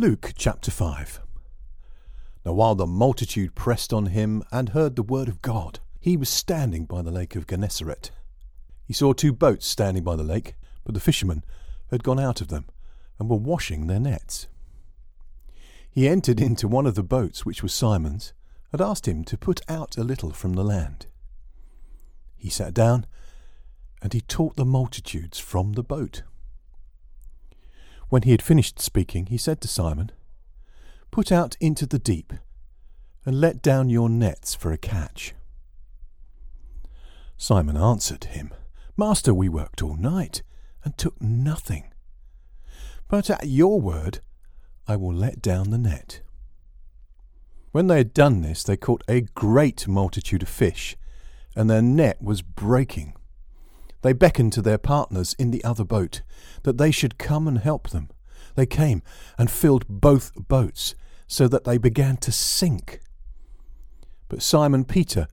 Luke chapter 5 Now while the multitude pressed on him and heard the word of God, he was standing by the lake of Gennesaret. He saw two boats standing by the lake, but the fishermen had gone out of them and were washing their nets. He entered into one of the boats, which was Simon's, and asked him to put out a little from the land. He sat down, and he taught the multitudes from the boat. When he had finished speaking, he said to Simon, Put out into the deep, and let down your nets for a catch. Simon answered him, Master, we worked all night, and took nothing. But at your word, I will let down the net. When they had done this, they caught a great multitude of fish, and their net was breaking. They beckoned to their partners in the other boat that they should come and help them. They came and filled both boats, so that they began to sink. But Simon Peter,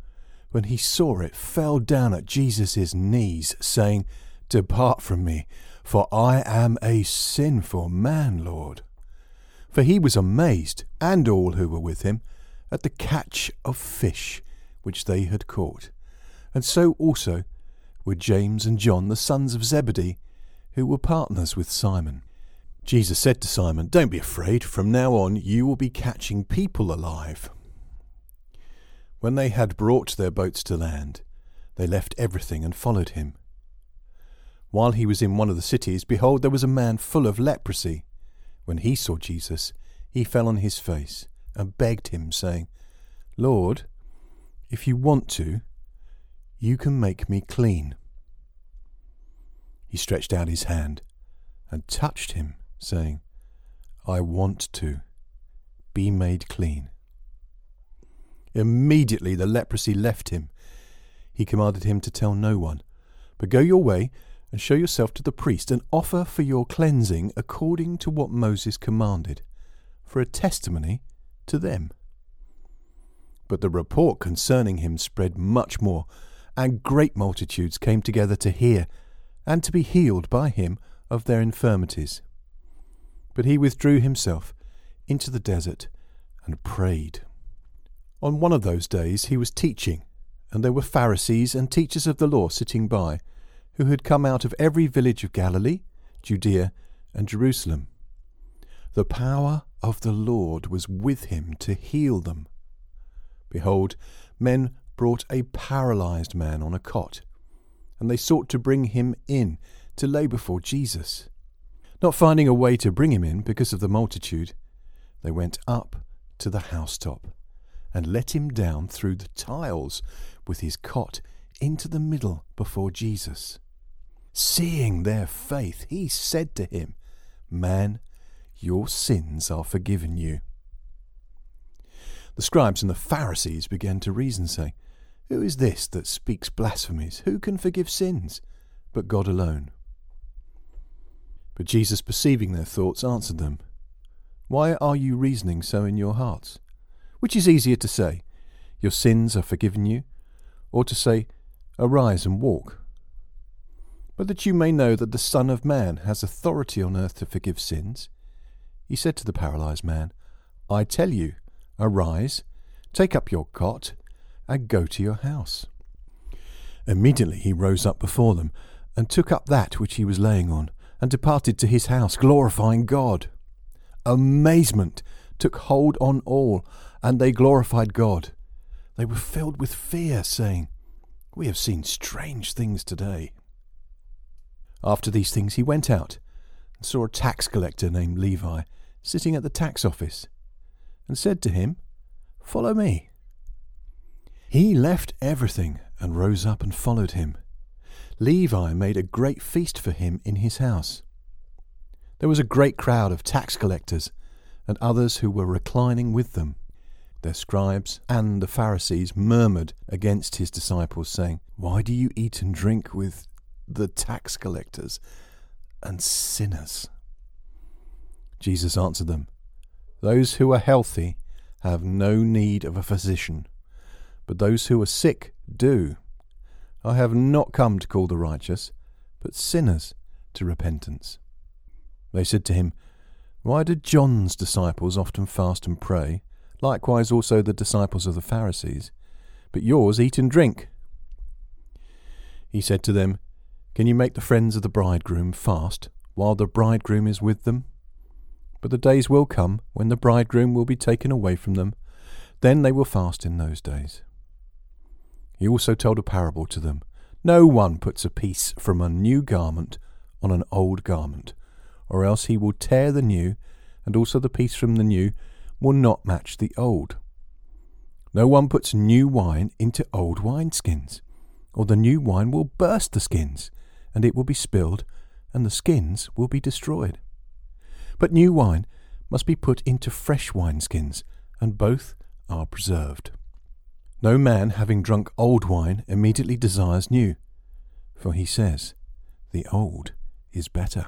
when he saw it, fell down at Jesus' knees, saying, Depart from me, for I am a sinful man, Lord. For he was amazed, and all who were with him, at the catch of fish which they had caught. And so also were James and John, the sons of Zebedee, who were partners with Simon. Jesus said to Simon, Don't be afraid, from now on you will be catching people alive. When they had brought their boats to land, they left everything and followed him. While he was in one of the cities, behold, there was a man full of leprosy. When he saw Jesus, he fell on his face and begged him, saying, Lord, if you want to, you can make me clean. He stretched out his hand and touched him, saying, I want to. Be made clean. Immediately the leprosy left him. He commanded him to tell no one, but go your way and show yourself to the priest and offer for your cleansing according to what Moses commanded, for a testimony to them. But the report concerning him spread much more and great multitudes came together to hear and to be healed by him of their infirmities. But he withdrew himself into the desert and prayed. On one of those days he was teaching, and there were Pharisees and teachers of the law sitting by, who had come out of every village of Galilee, Judea, and Jerusalem. The power of the Lord was with him to heal them. Behold, men brought a paralyzed man on a cot, and they sought to bring him in to lay before Jesus. Not finding a way to bring him in because of the multitude, they went up to the housetop and let him down through the tiles with his cot into the middle before Jesus. Seeing their faith, he said to him, Man, your sins are forgiven you. The scribes and the Pharisees began to reason, saying, who is this that speaks blasphemies? Who can forgive sins but God alone? But Jesus, perceiving their thoughts, answered them, Why are you reasoning so in your hearts? Which is easier to say, Your sins are forgiven you, or to say, Arise and walk? But that you may know that the Son of Man has authority on earth to forgive sins, he said to the paralyzed man, I tell you, arise, take up your cot, and go to your house. Immediately he rose up before them, and took up that which he was laying on, and departed to his house, glorifying God. Amazement took hold on all, and they glorified God. They were filled with fear, saying, We have seen strange things today. After these things he went out, and saw a tax collector named Levi sitting at the tax office, and said to him, Follow me. He left everything and rose up and followed him. Levi made a great feast for him in his house. There was a great crowd of tax collectors and others who were reclining with them. Their scribes and the Pharisees murmured against his disciples, saying, Why do you eat and drink with the tax collectors and sinners? Jesus answered them, Those who are healthy have no need of a physician but those who are sick do. I have not come to call the righteous, but sinners to repentance. They said to him, Why did John's disciples often fast and pray? Likewise also the disciples of the Pharisees. But yours eat and drink. He said to them, Can you make the friends of the bridegroom fast while the bridegroom is with them? But the days will come when the bridegroom will be taken away from them. Then they will fast in those days. He also told a parable to them. No one puts a piece from a new garment on an old garment, or else he will tear the new, and also the piece from the new will not match the old. No one puts new wine into old wineskins, or the new wine will burst the skins, and it will be spilled, and the skins will be destroyed. But new wine must be put into fresh wineskins, and both are preserved. No man, having drunk old wine, immediately desires new, for he says, The old is better.